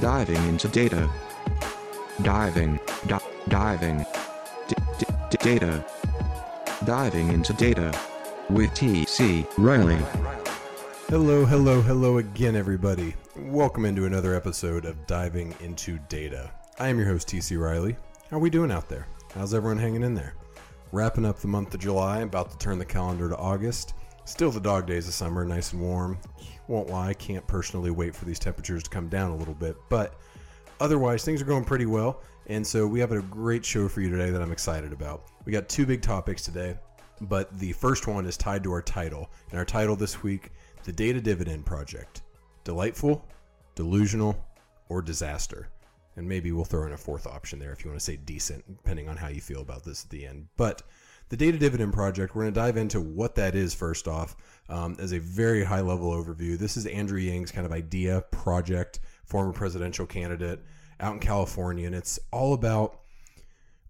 Diving into data. Diving. Di- diving. D- d- data. Diving into data. With T.C. Riley. Hello, hello, hello again, everybody. Welcome into another episode of Diving into Data. I am your host, TC Riley. How are we doing out there? How's everyone hanging in there? Wrapping up the month of July, about to turn the calendar to August. Still the dog days of summer, nice and warm. Won't lie, can't personally wait for these temperatures to come down a little bit, but otherwise, things are going pretty well. And so, we have a great show for you today that I'm excited about. We got two big topics today, but the first one is tied to our title. And our title this week The Data Dividend Project Delightful, Delusional, or Disaster. And maybe we'll throw in a fourth option there if you want to say decent, depending on how you feel about this at the end. But the Data Dividend Project, we're going to dive into what that is first off um, as a very high level overview. This is Andrew Yang's kind of idea project, former presidential candidate out in California. And it's all about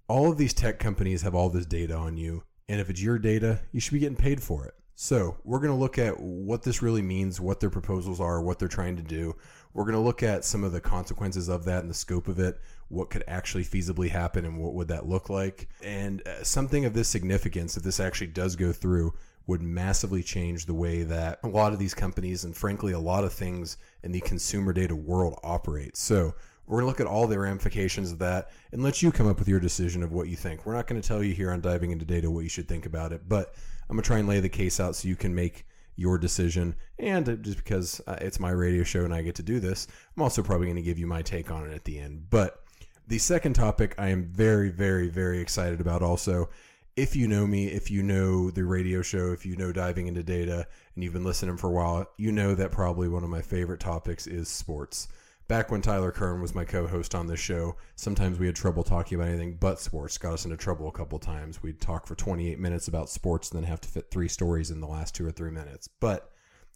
all of these tech companies have all this data on you. And if it's your data, you should be getting paid for it. So, we're going to look at what this really means, what their proposals are, what they're trying to do. We're going to look at some of the consequences of that and the scope of it, what could actually feasibly happen and what would that look like. And uh, something of this significance, if this actually does go through, would massively change the way that a lot of these companies and frankly a lot of things in the consumer data world operate. So, we're going to look at all the ramifications of that and let you come up with your decision of what you think. We're not going to tell you here on diving into data what you should think about it, but I'm to try and lay the case out so you can make your decision. And just because uh, it's my radio show and I get to do this, I'm also probably going to give you my take on it at the end. But the second topic I am very, very, very excited about also. If you know me, if you know the radio show, if you know diving into data, and you've been listening for a while, you know that probably one of my favorite topics is sports back when Tyler Kern was my co-host on this show, sometimes we had trouble talking about anything but sports. Got us into trouble a couple times. We'd talk for 28 minutes about sports and then have to fit three stories in the last two or three minutes. But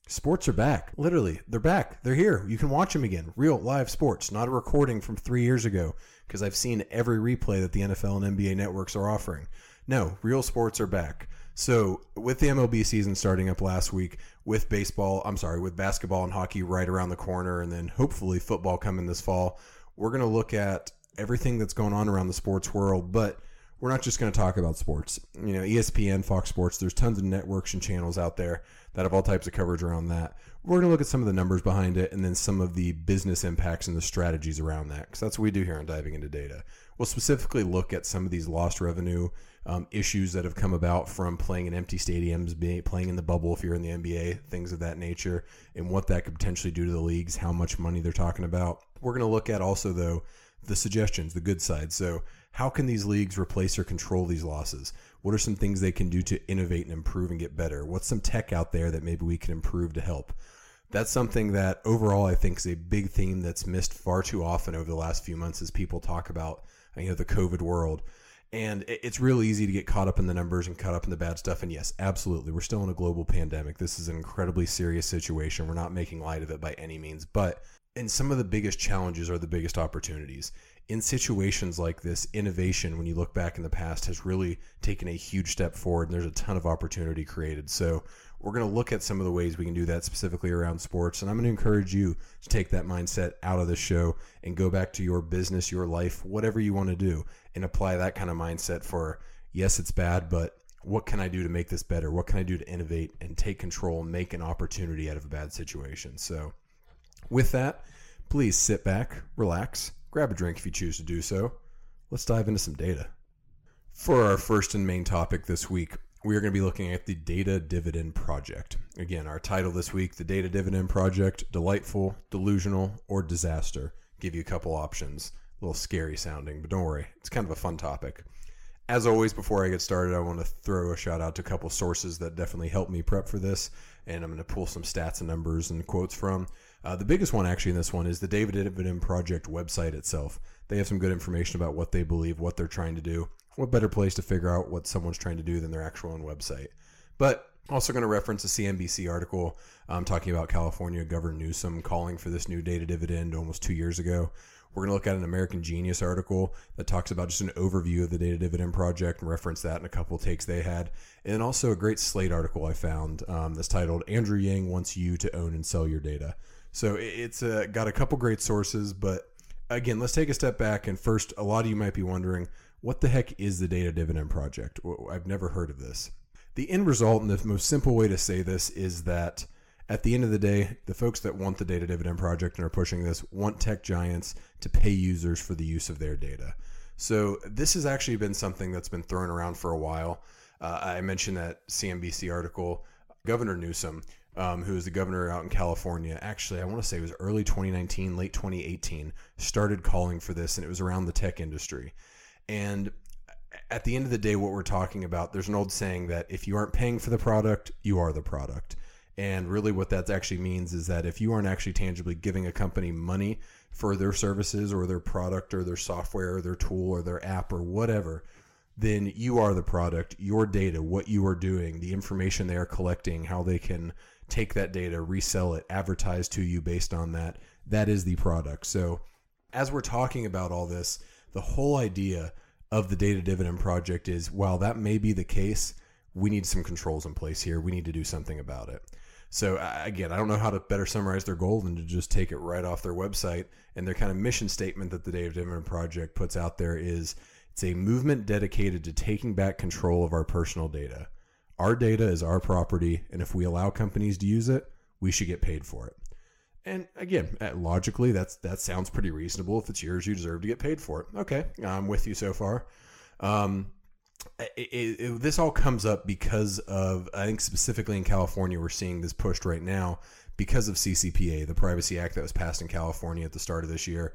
sports are back. Literally, they're back. They're here. You can watch them again. Real live sports, not a recording from three years ago because I've seen every replay that the NFL and NBA networks are offering. No, real sports are back. So, with the MLB season starting up last week, with baseball, I'm sorry, with basketball and hockey right around the corner, and then hopefully football coming this fall, we're going to look at everything that's going on around the sports world. But we're not just going to talk about sports. You know, ESPN, Fox Sports, there's tons of networks and channels out there that have all types of coverage around that. We're going to look at some of the numbers behind it and then some of the business impacts and the strategies around that, because that's what we do here on Diving into Data. We'll specifically look at some of these lost revenue um, issues that have come about from playing in empty stadiums, playing in the bubble if you're in the NBA, things of that nature, and what that could potentially do to the leagues, how much money they're talking about. We're going to look at also, though, the suggestions, the good side. So, how can these leagues replace or control these losses? What are some things they can do to innovate and improve and get better? What's some tech out there that maybe we can improve to help? That's something that overall I think is a big theme that's missed far too often over the last few months as people talk about you know the COVID world. And it's real easy to get caught up in the numbers and caught up in the bad stuff. And yes, absolutely, we're still in a global pandemic. This is an incredibly serious situation. We're not making light of it by any means. But and some of the biggest challenges are the biggest opportunities. In situations like this, innovation, when you look back in the past, has really taken a huge step forward, and there's a ton of opportunity created. So, we're going to look at some of the ways we can do that specifically around sports. And I'm going to encourage you to take that mindset out of the show and go back to your business, your life, whatever you want to do, and apply that kind of mindset for yes, it's bad, but what can I do to make this better? What can I do to innovate and take control and make an opportunity out of a bad situation? So, with that, please sit back, relax, grab a drink if you choose to do so. Let's dive into some data. For our first and main topic this week, we are going to be looking at the Data Dividend Project. Again, our title this week The Data Dividend Project Delightful, Delusional, or Disaster. Give you a couple options. A little scary sounding, but don't worry, it's kind of a fun topic. As always, before I get started, I want to throw a shout out to a couple sources that definitely helped me prep for this, and I'm going to pull some stats and numbers and quotes from. Uh, the biggest one, actually, in this one is the Data Dividend Project website itself. They have some good information about what they believe, what they're trying to do. What better place to figure out what someone's trying to do than their actual own website? But also going to reference a CNBC article um, talking about California Governor Newsom calling for this new data dividend almost two years ago. We're going to look at an American Genius article that talks about just an overview of the data dividend project and reference that in a couple takes they had. And also a great Slate article I found um, that's titled Andrew Yang Wants You to Own and Sell Your Data. So it- it's uh, got a couple great sources, but again, let's take a step back. And first, a lot of you might be wondering, what the heck is the Data Dividend Project? I've never heard of this. The end result, and the most simple way to say this, is that at the end of the day, the folks that want the Data Dividend Project and are pushing this want tech giants to pay users for the use of their data. So this has actually been something that's been thrown around for a while. Uh, I mentioned that CNBC article. Governor Newsom, um, who is the governor out in California, actually, I want to say it was early 2019, late 2018, started calling for this, and it was around the tech industry. And at the end of the day, what we're talking about, there's an old saying that if you aren't paying for the product, you are the product. And really, what that actually means is that if you aren't actually tangibly giving a company money for their services or their product or their software or their tool or their app or whatever, then you are the product, your data, what you are doing, the information they are collecting, how they can take that data, resell it, advertise to you based on that. That is the product. So, as we're talking about all this, the whole idea of the data dividend project is while that may be the case, we need some controls in place here. We need to do something about it. So again, I don't know how to better summarize their goal than to just take it right off their website. And their kind of mission statement that the Data Dividend Project puts out there is it's a movement dedicated to taking back control of our personal data. Our data is our property, and if we allow companies to use it, we should get paid for it. And again, uh, logically, that's that sounds pretty reasonable. If it's yours, you deserve to get paid for it. Okay, I'm with you so far. Um, it, it, it- this all comes up because of I think specifically in California, we're seeing this pushed right now because of CCPA, the Privacy Act that was passed in California at the start of this year.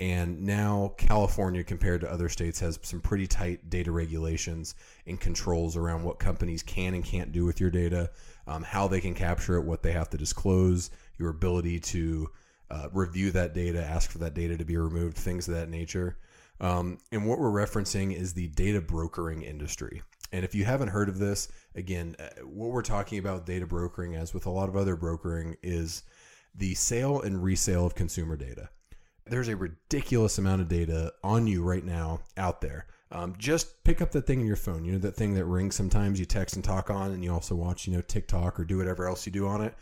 And now California, compared to other states, has some pretty tight data regulations and controls around what companies can and can't do with your data, um, how they can capture it, what they have to disclose, your ability to uh, review that data, ask for that data to be removed, things of that nature. Um, and what we're referencing is the data brokering industry. And if you haven't heard of this, again, uh, what we're talking about data brokering, as with a lot of other brokering, is the sale and resale of consumer data. There's a ridiculous amount of data on you right now out there. Um, just pick up that thing in your phone. You know that thing that rings sometimes. You text and talk on, and you also watch, you know, TikTok or do whatever else you do on it.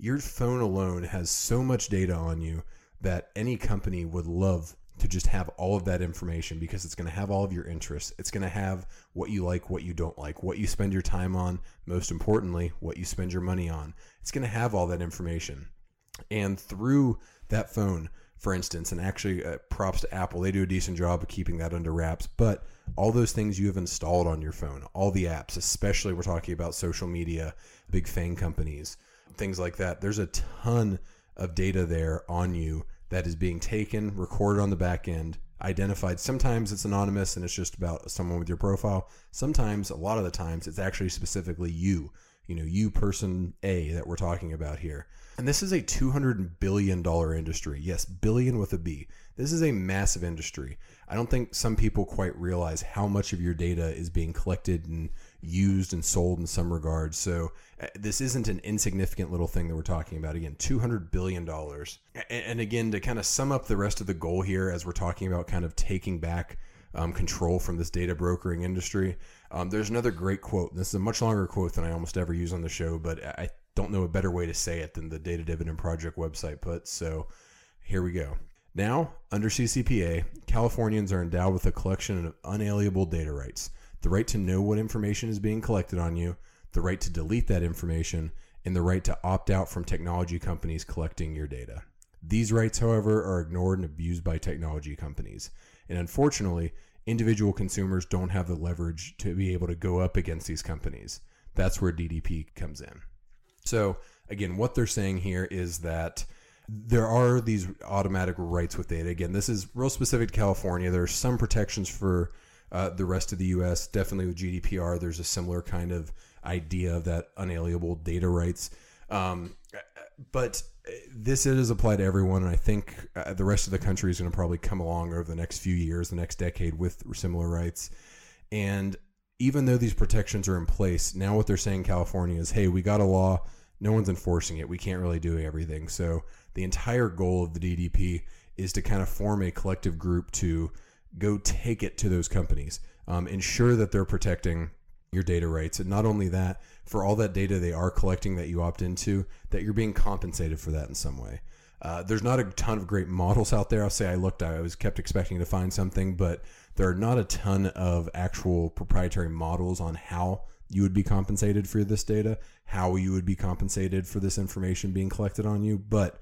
Your phone alone has so much data on you that any company would love to just have all of that information because it's going to have all of your interests. It's going to have what you like, what you don't like, what you spend your time on, most importantly, what you spend your money on. It's going to have all that information. And through that phone, for instance, and actually uh, props to Apple, they do a decent job of keeping that under wraps. But all those things you have installed on your phone, all the apps, especially we're talking about social media, big FANG companies, things like that, there's a ton of data there on you that is being taken, recorded on the back end, identified. Sometimes it's anonymous and it's just about someone with your profile. Sometimes, a lot of the times, it's actually specifically you, you know, you person A that we're talking about here. And this is a $200 billion industry. Yes, billion with a B. This is a massive industry. I don't think some people quite realize how much of your data is being collected and used and sold in some regards. So uh, this isn't an insignificant little thing that we're talking about. Again, $200 billion. A- And again, to kind of sum up the rest of the goal here as we're talking about kind of taking back um, control from this data brokering industry, um, there's another great quote. This is a much longer quote than I almost ever use on the show, but I don't know a better way to say it than the Data Dividend Project website puts. So here we go. Now, under CCPA, Californians are endowed with a collection of unalienable data rights the right to know what information is being collected on you, the right to delete that information, and the right to opt out from technology companies collecting your data. These rights, however, are ignored and abused by technology companies. And unfortunately, individual consumers don't have the leverage to be able to go up against these companies. That's where DDP comes in. So, again, what they're saying here is that there are these automatic rights with data. Again, this is real specific to California. There are some protections for uh, the rest of the U.S. Definitely with GDPR, there's a similar kind of idea of that unalienable data rights. Um, but this is applied to everyone, and I think uh, the rest of the country is going to probably come along over the next few years, the next decade, with similar rights. And even though these protections are in place, now what they're saying in California is, hey, we got a law, no one's enforcing it. We can't really do everything. So the entire goal of the DDP is to kind of form a collective group to go take it to those companies, um, ensure that they're protecting your data rights, and not only that, for all that data they are collecting that you opt into, that you're being compensated for that in some way. Uh, there's not a ton of great models out there. I'll say I looked, I was kept expecting to find something, but there are not a ton of actual proprietary models on how you would be compensated for this data, how you would be compensated for this information being collected on you. But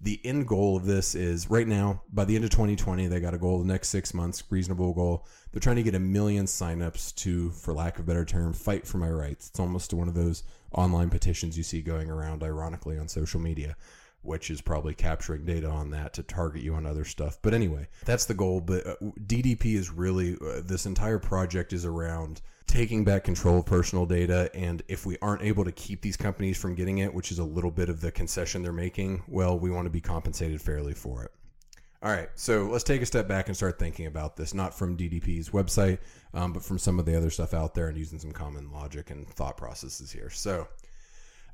the end goal of this is right now, by the end of 2020, they got a goal the next six months, reasonable goal. They're trying to get a million signups to, for lack of a better term, fight for my rights. It's almost one of those online petitions you see going around, ironically, on social media which is probably capturing data on that to target you on other stuff. But anyway, that's the goal. But uh, DDP is really, uh, this entire project is around taking back control of personal data. And if we aren't able to keep these companies from getting it, which is a little bit of the concession they're making, well, we want to be compensated fairly for it. All right, so let's take a step back and start thinking about this, not from DDP's website, um, but from some of the other stuff out there and using some common logic and thought processes here. So,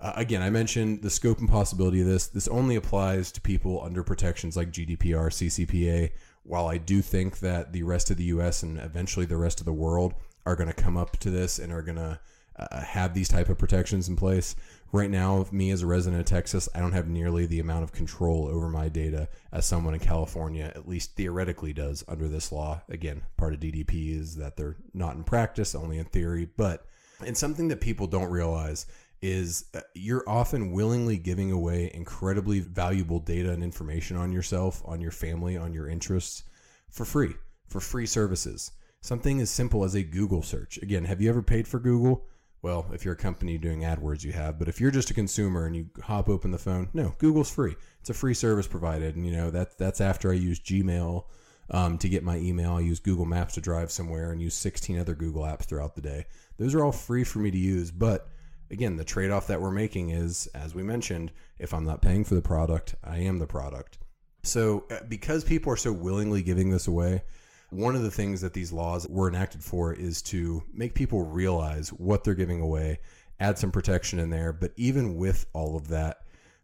uh, again, I mentioned the scope and possibility of this. This only applies to people under protections like GDPR, CCPA. While I do think that the rest of the US and eventually the rest of the world are going to come up to this and are going to uh, have these type of protections in place. Right now, me as a resident of Texas, I don't have nearly the amount of control over my data as someone in California, at least theoretically, does under this law. Again, part of DDP is that they're not in practice, only in theory. But and something that people don't realize is uh, you're often willingly giving away incredibly valuable data and information on yourself, on your family, on your interests for free, for free services. Something as simple as a Google search. Again, have you ever paid for Google? Well, if you're a company doing AdWords, you have. But if you're just a consumer and you hop open the phone, no, Google's free. It's a free service provided, and you know that that's after I use Gmail um, to get my email. I use Google Maps to drive somewhere, and use 16 other Google apps throughout the day. Those are all free for me to use, but again, the trade off that we're making is, as we mentioned, if I'm not paying for the product, I am the product. So, uh, because people are so willingly giving this away, one of the things that these laws were enacted for is to make people realize what they're giving away, add some protection in there. But even with all of that,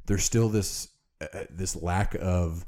there's still this uh, uh this lack of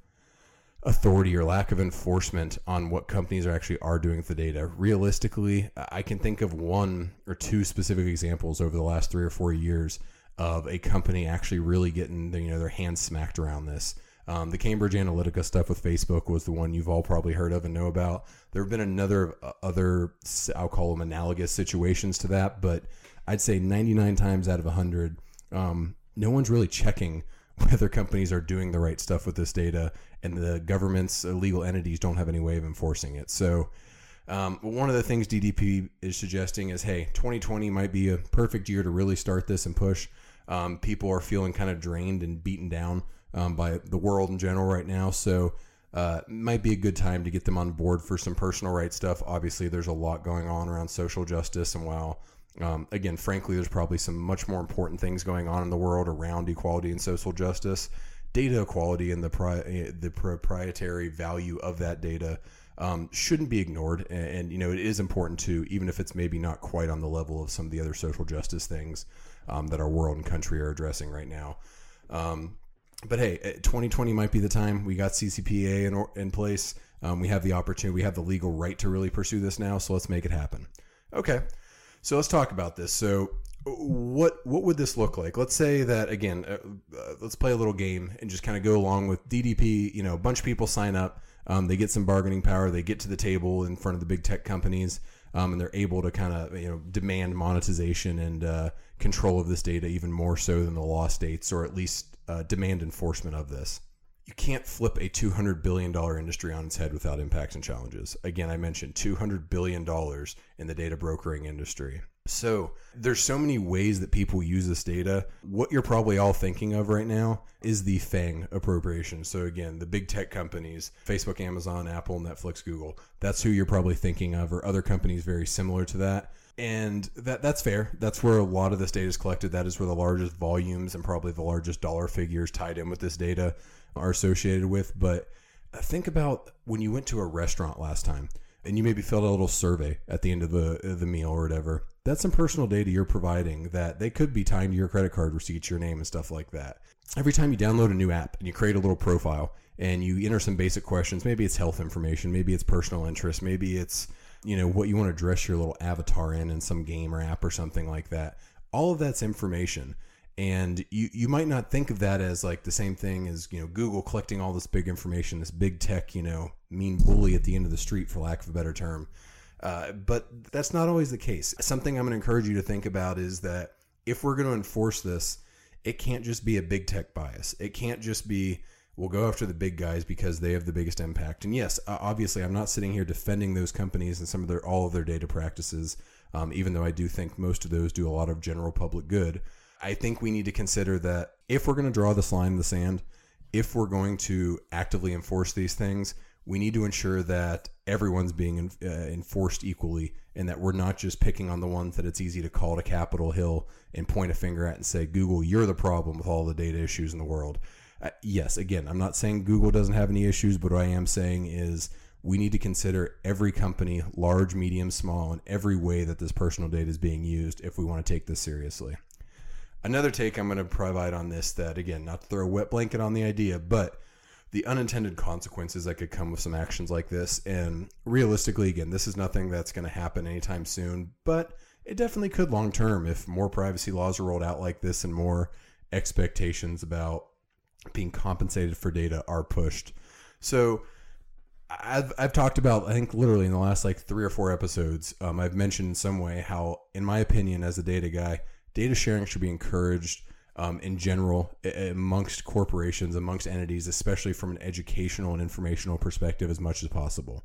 authority or lack of enforcement on what companies are actually are doing with the data. Realistically, I can think of one or two specific examples over the last three or four years of a company actually really getting you know their hands smacked around this. Um, the Cambridge Analytica stuff with Facebook was the one you've all probably heard of and know about. There have been another uh, other I'll call them analogous situations to that, but I'd say 99 times out of 100, um, no one's really checking whether companies are doing the right stuff with this data and the government's legal entities don't have any way of enforcing it. So, um, one of the things DDP is suggesting is hey, 2020 might be a perfect year to really start this and push. Um, people are feeling kind of drained and beaten down um, by the world in general right now. So, uh, might be a good time to get them on board for some personal rights stuff. Obviously, there's a lot going on around social justice, and while um, again, frankly, there's probably some much more important things going on in the world around equality and social justice. Data equality and the pri- the proprietary value of that data um, shouldn't be ignored, and, and, you know it is important to, even if it's maybe not quite on the level of some of the other social justice things um, that our world and country are addressing right now. Um, but hey, 2020 might be the time. We got CCPA in, in place. Um, we have the opportunity. We have the legal right to really pursue this now. So let's make it happen. Okay. So let's talk about this. So what what would this look like? Let's say that again, uh, uh, let's play a little game and just kind of go along with DDP. You know, a bunch of people sign up, um, they get some bargaining power, they get to the table in front of the big tech companies, um, and they're able to kind of you know demand monetization and uh, control of this data even more so than the law states, or at least uh, demand enforcement of this you can't flip a $200 billion industry on its head without impacts and challenges. Again, I mentioned $200 billion in the data brokering industry. So there's so many ways that people use this data. What you're probably all thinking of right now is the FANG appropriation. So again, the big tech companies, Facebook, Amazon, Apple, Netflix, Google, that's who you're probably thinking of, or other companies very similar to that. And that that's fair. That's where a lot of this data is collected. That is where the largest volumes and probably the largest dollar figures tied in with this data are associated with. But uh, think about when you went to a restaurant last time and you maybe filled out a little survey at the end of the the meal or whatever. That's some personal data you're providing that they could be tying to your credit card receipts, your name, and stuff like that. Every time you download a new app and you create a little profile and you enter some basic questions, maybe it's health information, maybe it's personal interest, maybe it's you know what you want to dress your little avatar in in some game or app or something like that. All of that's information And you, you might not think of that as like the same thing as, you know, Google collecting all this big information, this big tech, you know, mean bully at the end of the street, for lack of a better term. Uh, but that's not always the case. Something I'm going to encourage you to think about is that if we're going to enforce this, it can't just be a big tech bias. It can't just be, we'll go after the big guys because they have the biggest impact. And yes, obviously, I'm not sitting here defending those companies and some of their all of their data practices, um, even though I do think most of those do a lot of general public good. I think we need to consider that if we're going to draw this line in the sand, if we're going to actively enforce these things, we need to ensure that everyone's being uh, enforced equally and that we're not just picking on the ones that it's easy to call to Capitol Hill and point a finger at and say, Google, you're the problem with all the data issues in the world. Uh, yes, again, I'm not saying Google doesn't have any issues, but what I am saying is we need to consider every company, large, medium, small, in every way that this personal data is being used if we want to take this seriously. Another take I'm going to provide on this that, again, not to throw a wet blanket on the idea, but the unintended consequences that could come with some actions like this. And realistically, again, this is nothing that's going to happen anytime soon, but it definitely could long term if more privacy laws are rolled out like this and more expectations about being compensated for data are pushed. So I've, I've talked about, I think literally in the last like three or four episodes, um, I've mentioned in some way how, in my opinion, as a data guy, data sharing should be encouraged um, in general amongst corporations, amongst entities, especially from an educational and informational perspective, as much as possible.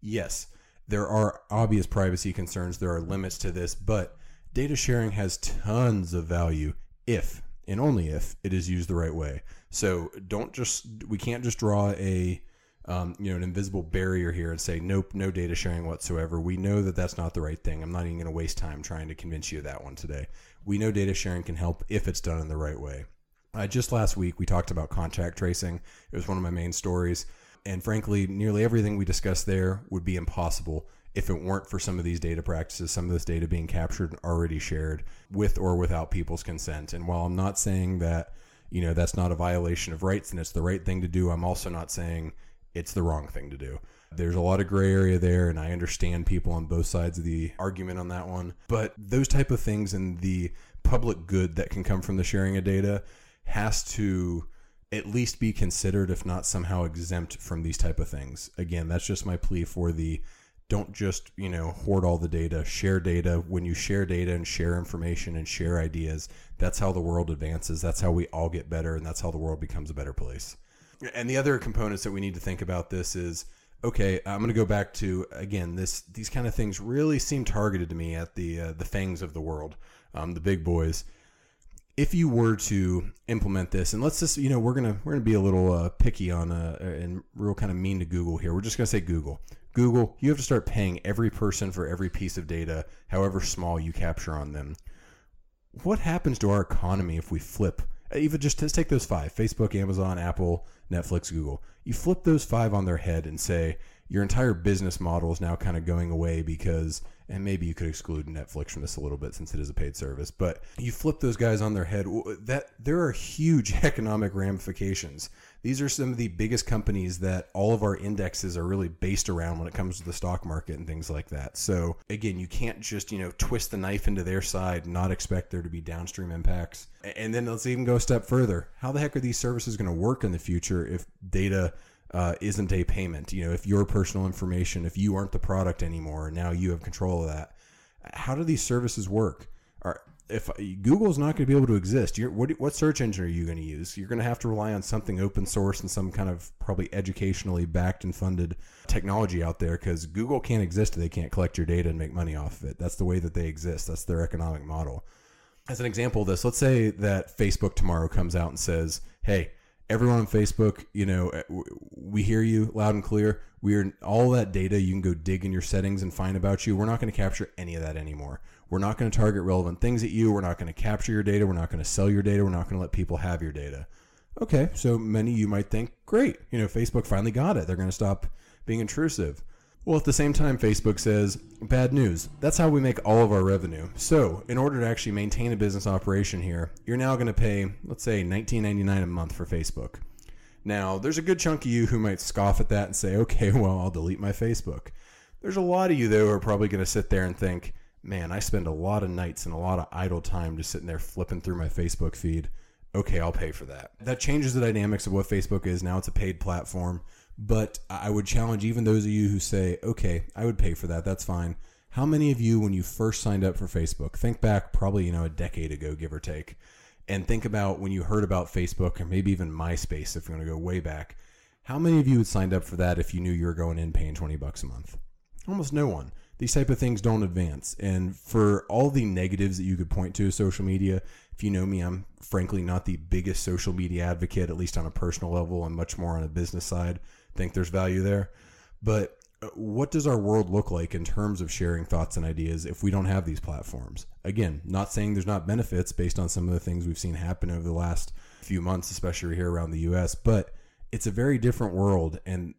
Yes, there are obvious privacy concerns, there are limits to this, but data sharing has tons of value if and only if it is used the right way. So don't just, we can't just draw a, um, you know, an invisible barrier here and say, nope, no data sharing whatsoever. We know that that's not the right thing. I'm not even going to waste time trying to convince you of that one today we know data sharing can help if it's done in the right way. Uh, just last week, we talked about contact tracing. It was one of my main stories. And frankly, nearly everything we discussed there would be impossible if it weren't for some of these data practices, some of this data being captured and already shared with or without people's consent. And while I'm not saying that, you know, that's not a violation of rights and it's the right thing to do, I'm also not saying it's the wrong thing to do. There's a lot of gray area there, and I understand people on both sides of the argument on that one. But those type of things and the public good that can come from the sharing of data has to at least be considered, if not somehow exempt from these type of things. Again, that's just my plea for the don't just you know hoard all the data share data when you share data and share information and share ideas that's how the world advances that's how we all get better and that's how the world becomes a better place and the other components that we need to think about this is okay, I'm going to go back to again this these kind of things really seem targeted to me at the uh, the fangs of the world, um, the big boys. If you were to implement this, and let's just you know we're gonna we're gonna be a little uh, picky on uh, and real kind of mean to Google here. We're just gonna say Google. Google, you have to start paying every person for every piece of data, however small you capture on them. What happens to our economy if we flip? Even just, take those five: Facebook, Amazon, Apple, Netflix, Google. You flip those five on their head and say your entire business model is now kind of going away because, and maybe you could exclude Netflix from this a little bit since it is a paid service, but you flip those guys on their head. That there are huge economic ramifications. These are some of the biggest companies that all of our indexes are really based around when it comes to the stock market and things like that. So again, you can't just, you know, twist the knife into their side not expect there to be downstream impacts. And then let's even go a step further. How the heck are these services going to work in the future if data uh, isn't a payment? You know, if your personal information, if you aren't the product anymore, now you have control of that. How do these services work? Are if Google's not going to be able to exist, what, what search engine are you going to use? You're going to have to rely on something open source and some kind of probably educationally backed and funded technology out there because Google can't exist they can't collect your data and make money off of it. That's the way that they exist. That's their economic model. As an example of this, let's say that Facebook tomorrow comes out and says, "Hey, everyone on Facebook, you know, eh, we hear you loud and clear. We're all that data you can go dig in your settings and find about you. We're not going to capture any of that anymore." We're not going to target relevant things at you. We're not going to capture your data. We're not going to sell your data. We're not going to let people have your data. Okay, so many you might think, great, you know, Facebook finally got it. They're going to stop being intrusive. Well, at the same time, Facebook says, bad news. That's how we make all of our revenue. So, in order to actually maintain a business operation here, you're now going to pay, let's say, $19.99 a month for Facebook. Now, there's a good chunk of you who might scoff at that and say, okay, well, I'll delete my Facebook. There's a lot of you, though, who are probably going to sit there and think, man, I spend a lot of nights and a lot of idle time just sitting there flipping through my Facebook feed. Okay, I'll pay for that. That changes the dynamics of what Facebook is. Now it's a paid platform. But I would challenge even those of you who say, okay, I would pay for that. That's fine. How many of you, when you first signed up for Facebook, think back probably, you know, a decade ago, give or take, and think about when you heard about Facebook or maybe even MySpace, if you're going to go way back, how many of you had signed up for that if you knew you were going in paying 20 bucks a month? Almost no one. These type of things don't advance. And for all the negatives that you could point to social media, if you know me, I'm frankly not the biggest social media advocate, at least on a personal level. I'm much more on a business side. Think there's value there. But uh, what does our world look like in terms of sharing thoughts and ideas if we don't have these platforms? Again, not saying there's not benefits based on some of the things we've seen happen over the last few months, especially here around the US, but it's a very different world and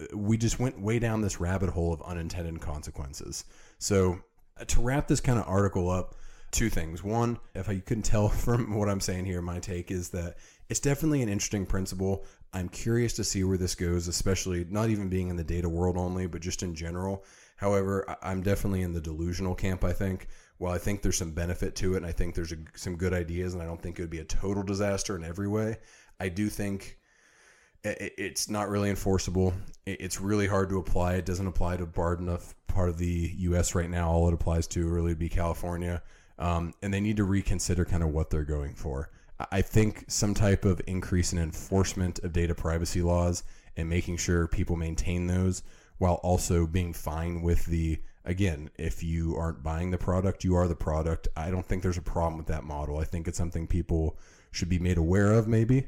uh, we just went way down this rabbit hole of unintended consequences. So, uh, to wrap this kind of article up, two things. One, if you couldn't tell from what I'm saying here, my take is that it's definitely an interesting principle. I'm curious to see where this goes, especially not even being in the data world only, but just in general. However, I'm definitely in the delusional camp, I think. While I think there's some benefit to it, and I think there's a, some good ideas, and I don't think it would be a total disaster in every way, I do think it's not really enforceable. It's really hard to apply. It doesn't apply to broad enough part of the U.S. right now. All it applies to really would be California, um, and they need to reconsider kind of what they're going for. I think some type of increase in enforcement of data privacy laws and making sure people maintain those while also being fine with the again if you aren't buying the product you are the product. I don't think there's a problem with that model. I think it's something people should be made aware of maybe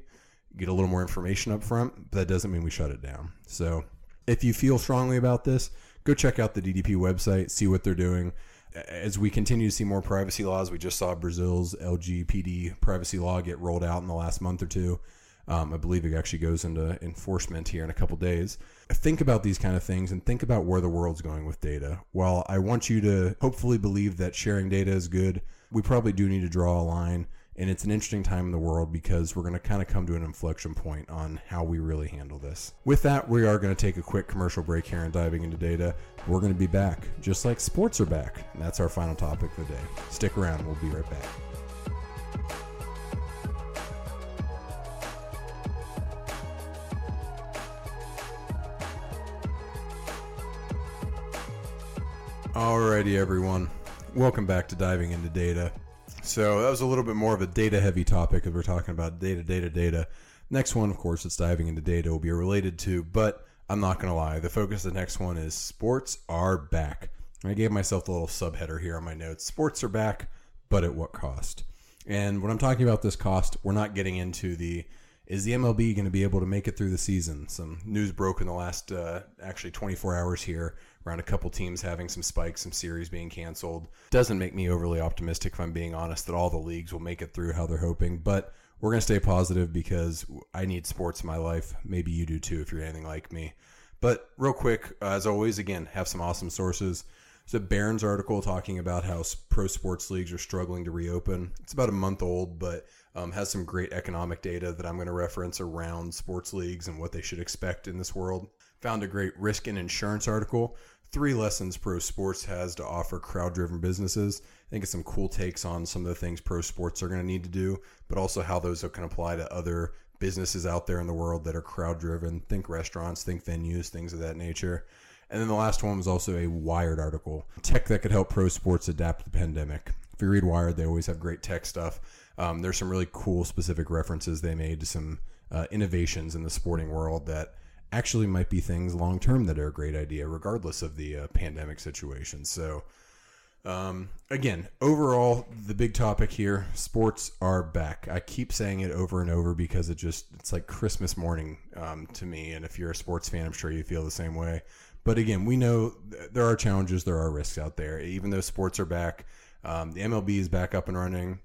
get a little more information up front but that doesn't mean we shut it down. So if you feel strongly about this go check out the ddp website see what they're doing as we continue to see more privacy laws, we just saw Brazil's LGPD privacy law get rolled out in the last month or two. Um, I believe it actually goes into enforcement here in a couple days. Think about these kind of things and think about where the world's going with data. While I want you to hopefully believe that sharing data is good, we probably do need to draw a line and it's an interesting time in the world because we're going to kind of come to an inflection point on how we really handle this. With that, we are going to take a quick commercial break here and diving into data. We're going to be back, just like sports are back. And that's our final topic of the day. Stick around, we'll be right back. Alrighty, everyone. Welcome back to Diving into Data. So that was a little bit more of a data heavy topic as we're talking about data, data, data. Next one, of course, it's diving into data will be related to, but I'm not going to lie. The focus of the next one is sports are back. I gave myself a little subheader here on my notes. Sports are back, but at what cost? And when I'm talking about this cost, we're not getting into the is the MLB going to be able to make it through the season? Some news broke in the last uh, actually 24 hours here around a couple teams having some spikes, some series being canceled. Doesn't make me overly optimistic, if I'm being honest, that all the leagues will make it through how they're hoping. But we're going to stay positive because I need sports in my life. Maybe you do too if you're anything like me. But real quick, as always, again, have some awesome sources. There's a Barron's article talking about how pro sports leagues are struggling to reopen. It's about a month old, but um, has some great economic data that I'm going to reference around sports leagues and what they should expect in this world. Found a great risk and insurance article. Three lessons pro sports has to offer crowd driven businesses. I think it's some cool takes on some of the things pro sports are going to need to do, but also how those can apply to other businesses out there in the world that are crowd driven. Think restaurants, think venues, things of that nature. And then the last one was also a Wired article tech that could help pro sports adapt to the pandemic. If you read Wired, they always have great tech stuff. Um, there's some really cool specific references they made to some uh, innovations in the sporting world that actually might be things long term that are a great idea, regardless of the uh, pandemic situation. So, um, again, overall, the big topic here: sports are back. I keep saying it over and over because it just it's like Christmas morning um, to me. And if you're a sports fan, I'm sure you feel the same way. But again, we know there are challenges, there are risks out there. Even though sports are back, um, the MLB is back up and running.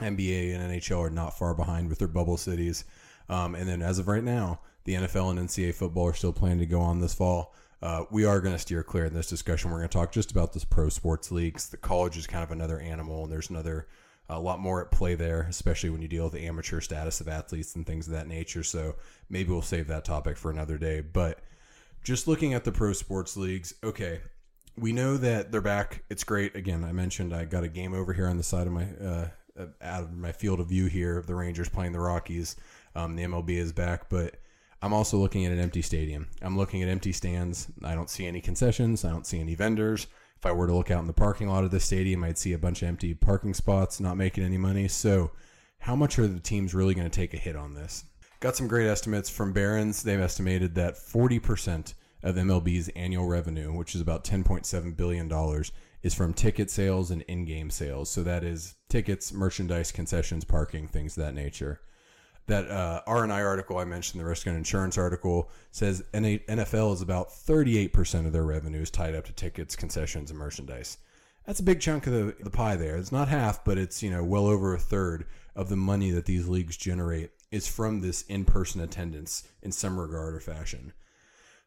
NBA and NHL are not far behind with their bubble cities. Um, and then as of right now, the NFL and NCAA football are still planning to go on this fall. Uh, we are going to steer clear in this discussion. We're going to talk just about this pro sports leagues. The college is kind of another animal, and there's another a lot more at play there, especially when you deal with the amateur status of athletes and things of that nature. So maybe we'll save that topic for another day. But just looking at the pro sports leagues, okay, we know that they're back. It's great. Again, I mentioned I got a game over here on the side of my uh, out of my field of view here of the Rangers playing the Rockies. Um, the MLB is back, but I'm also looking at an empty stadium. I'm looking at empty stands. I don't see any concessions. I don't see any vendors. If I were to look out in the parking lot of the stadium, I'd see a bunch of empty parking spots, not making any money. So, how much are the teams really going to take a hit on this? Got some great estimates from Barron's. They've estimated that 40% of MLB's annual revenue, which is about $10.7 billion, is from ticket sales and in game sales. So that is tickets, merchandise, concessions, parking, things of that nature. That uh, R&I article I mentioned, the risk and insurance article, says NFL is about 38% of their revenue is tied up to tickets, concessions, and merchandise. That's a big chunk of the, the pie there. It's not half, but it's you know well over a third of the money that these leagues generate is from this in-person attendance in some regard or fashion.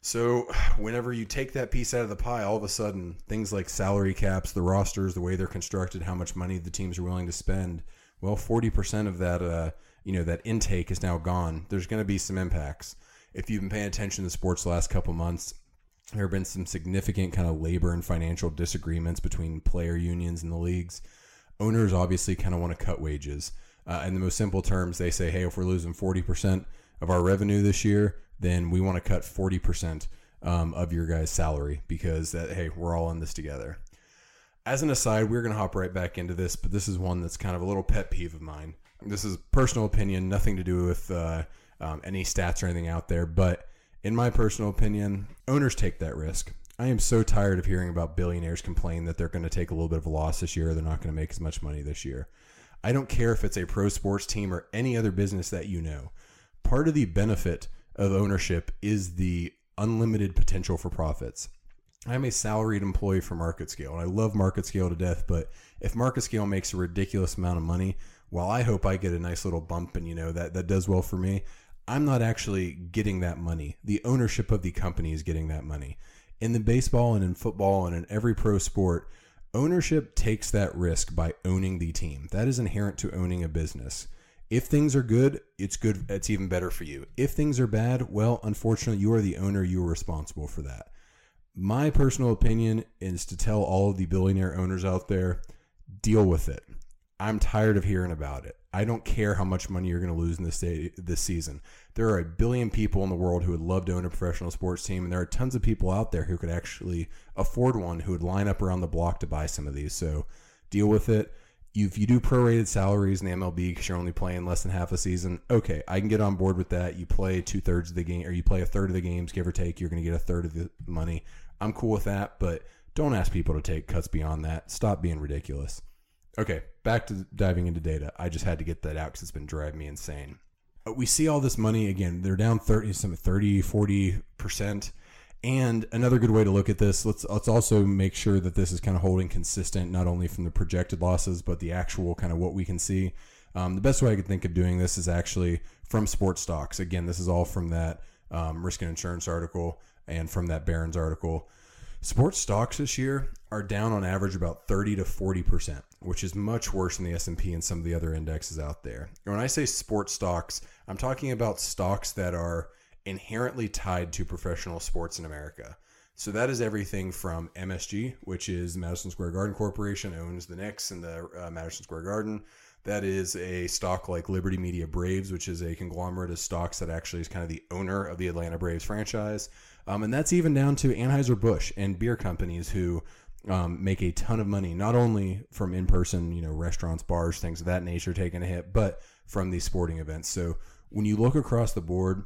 So, whenever you take that piece out of the pie, all of a sudden, things like salary caps, the rosters, the way they're constructed, how much money the teams are willing to spend, well, 40% of that, uh, you know, that intake is now gone. There's going to be some impacts. If you've been paying attention to sports the last couple months, there have been some significant kind of labor and financial disagreements between player unions and the leagues. Owners obviously kind of want to cut wages. Uh, in the most simple terms, they say, hey, if we're losing 40% of our revenue this year, then we want to cut 40% um, of your guys' salary because that, hey, we're all in this together. As an aside, we're going to hop right back into this, but this is one that's kind of a little pet peeve of mine. This is personal opinion, nothing to do with uh, um, any stats or anything out there, but in my personal opinion, owners take that risk. I am so tired of hearing about billionaires complain that they're going to take a little bit of a loss this year, they're not going to make as much money this year. I don't care if it's a pro sports team or any other business that you know. Part of the benefit of ownership is the unlimited potential for profits. I'm a salaried employee for Market Scale, and I love Market Scale to death. But if Market Scale makes a ridiculous amount of money, while I hope I get a nice little bump and you know that that does well for me, I'm not actually getting that money. The ownership of the company is getting that money. In the baseball and in football and in every pro sport, ownership takes that risk by owning the team. That is inherent to owning a business. If things are good, it's good. It's even better for you. If things are bad, well, unfortunately, you are the owner. You are responsible for that. My personal opinion is to tell all of the billionaire owners out there, deal with it. I'm tired of hearing about it. I don't care how much money you're going to lose in this day, this season. There are a billion people in the world who would love to own a professional sports team, and there are tons of people out there who could actually afford one, who would line up around the block to buy some of these. So deal with it if you do prorated salaries in the MLB because you're only playing less than half a season, okay, I can get on board with that. You play two thirds of the game, or you play a third of the games, give or take. You're going to get a third of the money. I'm cool with that, but don't ask people to take cuts beyond that. Stop being ridiculous. Okay, back to diving into data. I just had to get that out because it's been driving me insane. We see all this money again. They're down 30, some 30, 40 percent and another good way to look at this, let's let's also make sure that this is kind of holding consistent, not only from the projected losses, but the actual kind of what we can see. Um, the best way I could think of doing this is actually from sports stocks. Again, this is all from that um, risk and insurance article and from that Barron's article. Sports stocks this year are down on average about 30 to 40 percent, which is much worse than the S&P and some of the other indexes out there. And when I say sports stocks, I'm talking about stocks that are inherently tied to professional sports in America. So that is everything from MSG, which is Madison Square Garden Corporation, owns the Knicks and the uh, Madison Square Garden. That is a stock like Liberty Media Braves, which is a conglomerate of stocks that actually is kind of the owner of the Atlanta Braves franchise. Um, and that's even down to Anheuser-Busch and beer companies who um, make a ton of money, not only from in-person, you know, restaurants, bars, things of that nature taking a hit, but from these sporting events. So when you look across the board,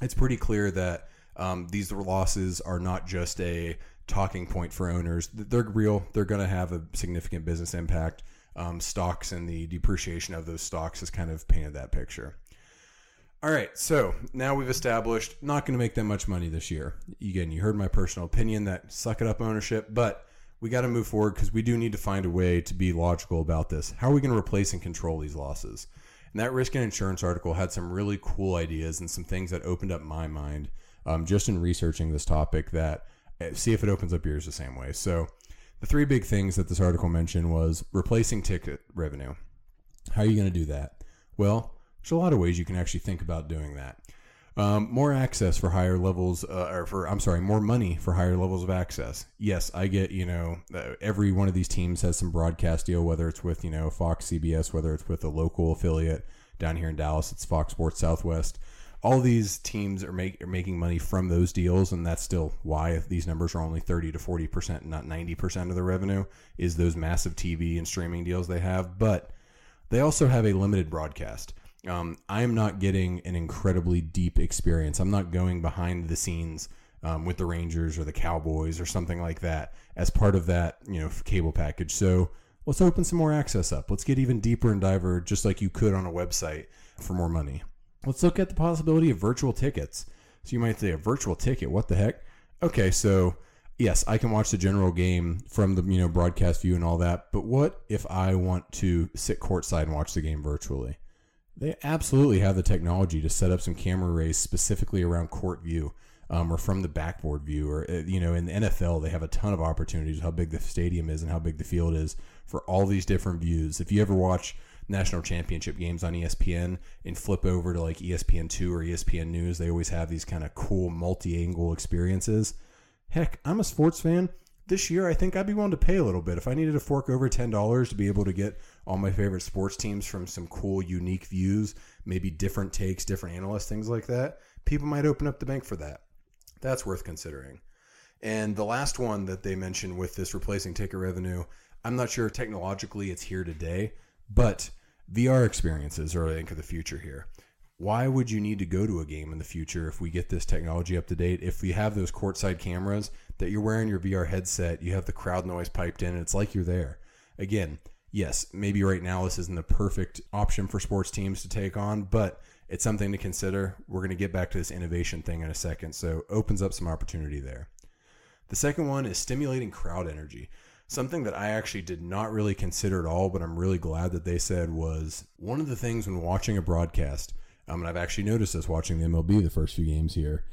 it's pretty clear that um, these losses are not just a talking point for owners. They're real. They're going to have a significant business impact. Um, stocks and the depreciation of those stocks has kind of painted that picture. All right, so now we've established not going to make that much money this year. Again, you heard my personal opinion that suck it up ownership, but we got to move forward because we do need to find a way to be logical about this. How are we going to replace and control these losses? And that risk and insurance article had some really cool ideas and some things that opened up my mind um, just in researching this topic that eh, see if it opens up yours the same way. So the three big things that this article mentioned was replacing ticket revenue. How are you going to do that? Well, there's a lot of ways you can actually think about doing that. Um, more access for higher levels, uh, or for I'm sorry, more money for higher levels of access. Yes, I get. You know, uh, every one of these teams has some broadcast deal, whether it's with you know Fox, CBS, whether it's with a local affiliate down here in Dallas, it's Fox Sports Southwest. All these teams are, make, are making money from those deals, and that's still why these numbers are only 30 to 40 percent, not 90 percent of the revenue, is those massive TV and streaming deals they have. But they also have a limited broadcast. Um, I'm not getting an incredibly deep experience. I'm not going behind the scenes um, with the Rangers or the Cowboys or something like that as part of that you know cable package. So let's open some more access up. Let's get even deeper and diver, just like you could on a website for more money. Let's look at the possibility of virtual tickets. So you might say a virtual ticket. What the heck? Okay, so yes, I can watch the general game from the you know broadcast view and all that. But what if I want to sit courtside and watch the game virtually? They absolutely have the technology to set up some camera arrays specifically around court view um, or from the backboard view. Or, uh, you know, in the NFL, they have a ton of opportunities, how big the stadium is and how big the field is for all these different views. If you ever watch national championship games on ESPN and flip over to like ESPN2 or ESPN News, they always have these kind of cool multi angle experiences. Heck, I'm a sports fan this year, I think I'd be willing to pay a little bit. If I needed to fork over $10 to be able to get all my favorite sports teams from some cool, unique views, maybe different takes, different analysts, things like that, people might open up the bank for that. That's worth considering. And the last one that they mentioned with this replacing ticket revenue, I'm not sure technologically it's here today, but VR experiences are, I think, of the future here why would you need to go to a game in the future if we get this technology up to date? If we have those courtside cameras that you're wearing your VR headset, you have the crowd noise piped in, and it's like you're there. Again, yes, maybe right now this isn't the perfect option for sports teams to take on, but it's something to consider. We're going to get back to this innovation thing in a second, so opens up some opportunity there. The second one is stimulating crowd energy. Something that I actually did not really consider at all, but I'm really glad that they said was one of the things when watching a broadcast um, and I've actually noticed this watching the MLB the first few games here.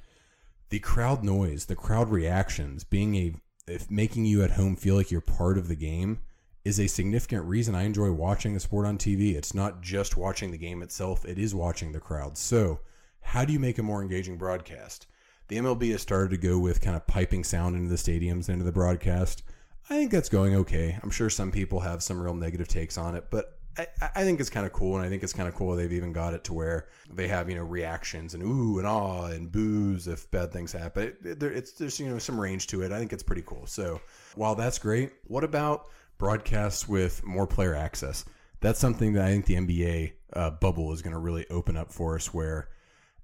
The crowd noise, the crowd reactions, being a if making you at home feel like you're part of the game is a significant reason I enjoy watching the sport on TV. It's not just watching the game itself, it is watching the crowd. So, how do you make a more engaging broadcast? The MLB has started to go with kind of piping sound into the stadiums, into the broadcast. I think that's going okay. I'm sure some people have some real negative takes on it, but I, I think it's kind of cool, and I think it's kind of cool they've even got it to where they have you know reactions and ooh and ah and boos if bad things happen. It, it, it's there's you know some range to it. I think it's pretty cool. So while that's great, what about broadcasts with more player access? That's something that I think the NBA uh, bubble is going to really open up for us, where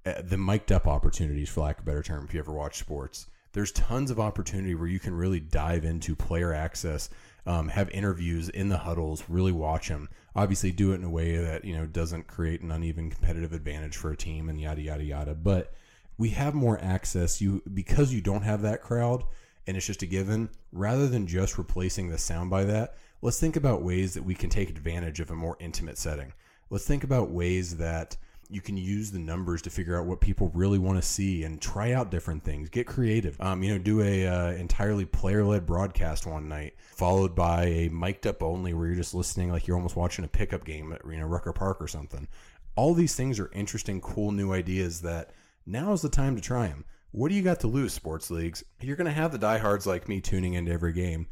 uh, the mic'd up opportunities, for lack of a better term, if you ever watch sports, there's tons of opportunity where you can really dive into player access um, have interviews in the huddles, really watch them. Obviously, do it in a way that you know doesn't create an uneven competitive advantage for a team and yada yada yada. But we have more access. You because you don't have that crowd and it's just a given. Rather than just replacing the sound by that, let's think about ways that we can take advantage of a more intimate setting. Let's think about ways that you can use the numbers to figure out what people really want to see and try out different things get creative. Um, you know do a uh, entirely player-led broadcast one night followed by a mic'd up only where you're just listening like you're almost watching a pickup game at you know rucker park or something. All these things are interesting cool new ideas that now is the time to try them what do you got to lose sports leagues? You're going to have the diehards like me tuning into every game.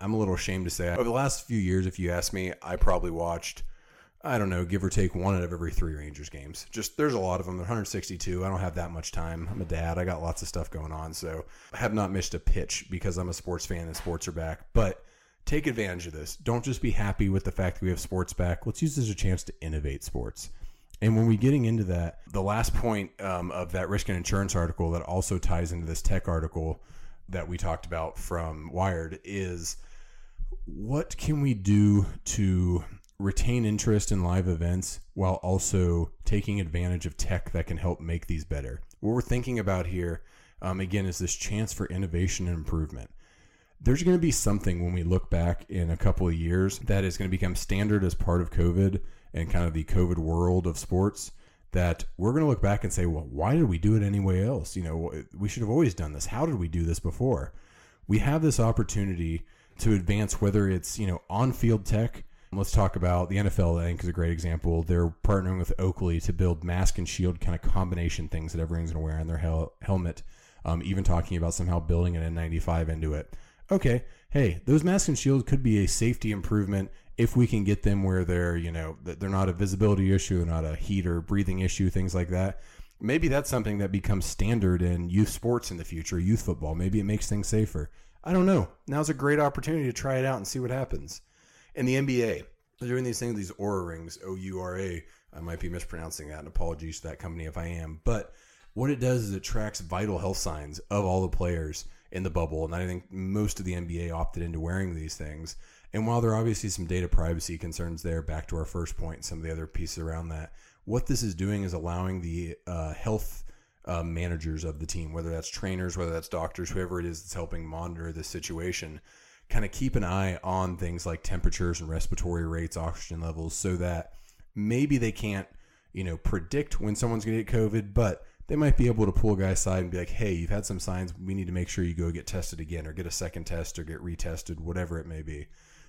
I'm a little ashamed to say over the last few years if you ask me i probably watched I don't know, give or take one out of every three Rangers games. Just there's a lot of them. 162. I don't have that much time. I'm a dad. I got lots of stuff going on, so I have not missed a pitch because I'm a sports fan and sports are back. But take advantage of this. Don't just be happy with the fact that we have sports back. Let's use this as a chance to innovate sports. And when we're getting into that, the last point um, of that risk and insurance article that also ties into this tech article that we talked about from Wired is what can we do to retain interest in live events while also taking advantage of tech that can help make these better. What we're thinking about here, um, again, is this chance for innovation and improvement. There's going to be something when we look back in a couple of years that is going to become standard as part of COVID and kind of the COVID world of sports that we're going to look back and say, well, why did we do it anyway else? You know, we should have always done this. How did we do this before? We have this opportunity to advance, whether it's, you know, on field tech Let's talk about the NFL. I think is a great example. They're partnering with Oakley to build mask and shield kind of combination things that everyone's going to wear on their hel- helmet. Um, even talking about somehow building an N95 into it. Okay, hey, those masks and shields could be a safety improvement if we can get them where they're, you know, they're not a visibility issue, not a heat or breathing issue, things like that. Maybe that's something that becomes standard in youth sports in the future, youth football. Maybe it makes things safer. I don't know. Now's a great opportunity to try it out and see what happens. In the NBA, they're doing these things, these Oura rings, O U R A. I might be mispronouncing that, and apologies to that company if I am. But what it does is it tracks vital health signs of all the players in the bubble. And I think most of the NBA opted into wearing these things. And while there are obviously some data privacy concerns there, back to our first point some of the other pieces around that, what this is doing is allowing the uh, health uh, managers of the team, whether that's trainers, whether that's doctors, whoever it is that's helping monitor this situation, kind of keep an eye on things like temperatures and respiratory rates, oxygen levels, so that maybe they can't, you know, predict when someone's going to get COVID, but they might be able to pull a guy aside and be like, hey, you've had some signs. We need to make sure you go get tested again or get a second test or get retested, whatever it may be.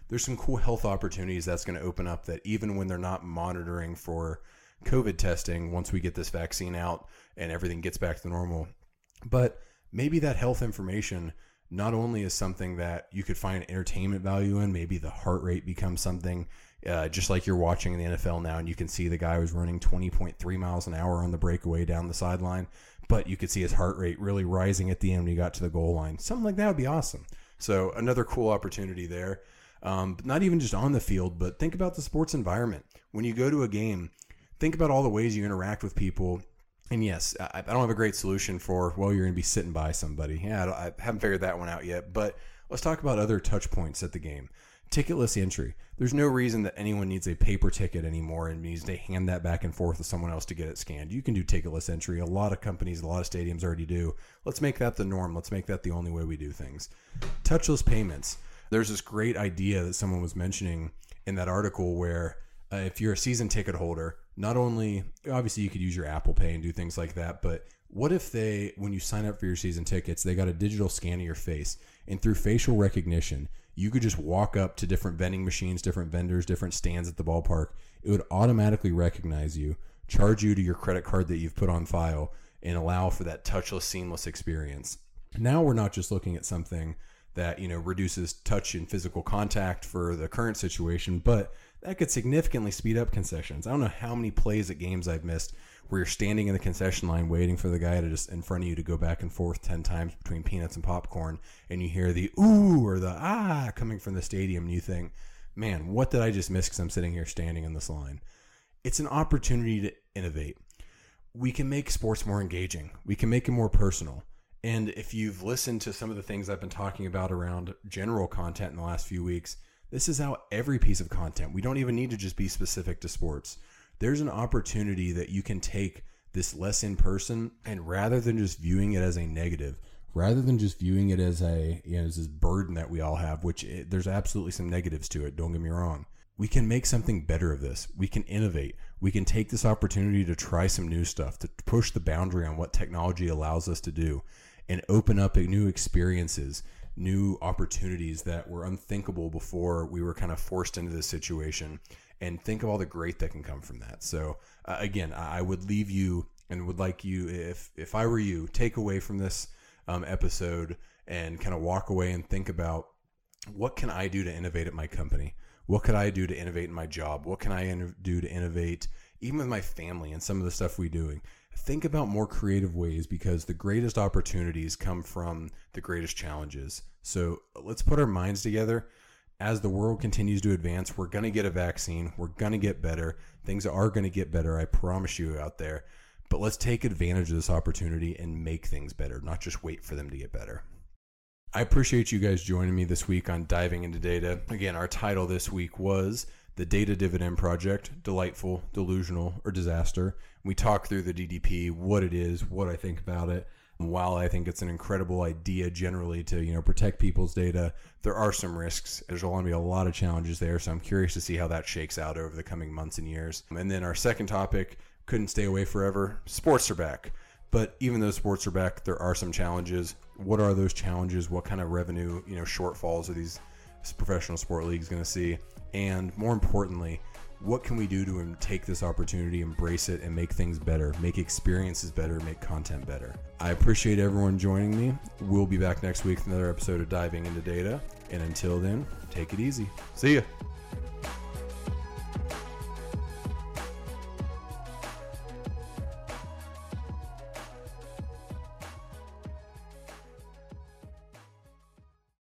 There's some cool health opportunities that's going to open up that even when they're not monitoring for COVID testing, once we get this vaccine out and everything gets back to normal. But maybe that health information not only is something that you could find entertainment value in, maybe the heart rate becomes something uh, just like you're watching in the NFL now, and you can see the guy was running 20.3 miles an hour on the breakaway down the sideline, but you could see his heart rate really rising at the end when he got to the goal line. Something like that would be awesome. So another cool opportunity there. Um, not even just on the field, but think about the sports environment. When you go to a game, think about all the ways you interact with people. And yes, I, I don't have a great solution for, well, you're going to be sitting by somebody. Yeah, I, I haven't figured that one out yet. But let's talk about other touch points at the game ticketless entry. There's no reason that anyone needs a paper ticket anymore and needs to hand that back and forth to someone else to get it scanned. You can do ticketless entry. A lot of companies, a lot of stadiums already do. Let's make that the norm. Let's make that the only way we do things. Touchless payments. There's this great idea that someone was mentioning in that article where uh, if you're a season ticket holder, not only obviously you could use your Apple Pay and do things like that, but what if they, when you sign up for your season tickets, they got a digital scan of your face and through facial recognition, you could just walk up to different vending machines, different vendors, different stands at the ballpark. It would automatically recognize you, charge you to your credit card that you've put on file, and allow for that touchless, seamless experience. Now we're not just looking at something that you know reduces touch and physical contact for the current situation, but that could significantly speed up concessions. I don't know how many plays at games I've missed where you're standing in the concession line waiting for the guy to just in front of you to go back and forth 10 times between peanuts and popcorn and you hear the ooh or the ah coming from the stadium and you think man what did i just miss because i'm sitting here standing in this line? It's an opportunity to innovate. We can make sports more engaging. We can make it more personal. And if you've listened to some of the things i've been talking about around general content in the last few weeks this is how every piece of content we don't even need to just be specific to sports there's an opportunity that you can take this less in person and rather than just viewing it as a negative, rather than just viewing it as a you know as this burden that we all have, which it, there's absolutely some negatives to it. Don't get me wrong. We can make something better of this. We can innovate. We can take this opportunity to try some new stuff, to push the boundary on what technology allows us to do, and open up new experiences, new opportunities that were unthinkable before we were kind of forced into this situation and think of all the great that can come from that. So uh, again, I would leave you and would like you, if if I were you, take away from this um, episode and kind of walk away and think about what can I do to innovate at my company? What could I do to innovate in my job? What can I do to innovate even with my family and some of the stuff we're doing? Think about more creative ways because the greatest opportunities come from the greatest challenges. So let's put our minds together as the world continues to advance, we're going to get a vaccine. We're going to get better. Things are going to get better. I promise you out there. But let's take advantage of this opportunity and make things better, not just wait for them to get better. I appreciate you guys joining me this week on Diving into Data. Again, our title this week was The Data Dividend Project Delightful, Delusional, or Disaster. We talk through the DDP, what it is, what I think about it. While I think it's an incredible idea generally to you know protect people's data, there are some risks. There's going to be a lot of challenges there, so I'm curious to see how that shakes out over the coming months and years. And then our second topic couldn't stay away forever. Sports are back, but even though sports are back, there are some challenges. What are those challenges? What kind of revenue you know shortfalls are these professional sport leagues going to see, and more importantly, what can we do to take this opportunity, embrace it, and make things better, make experiences better, make content better. I appreciate everyone joining me. We'll be back next week with another episode of Diving into Data, and until then, take it easy. See ya.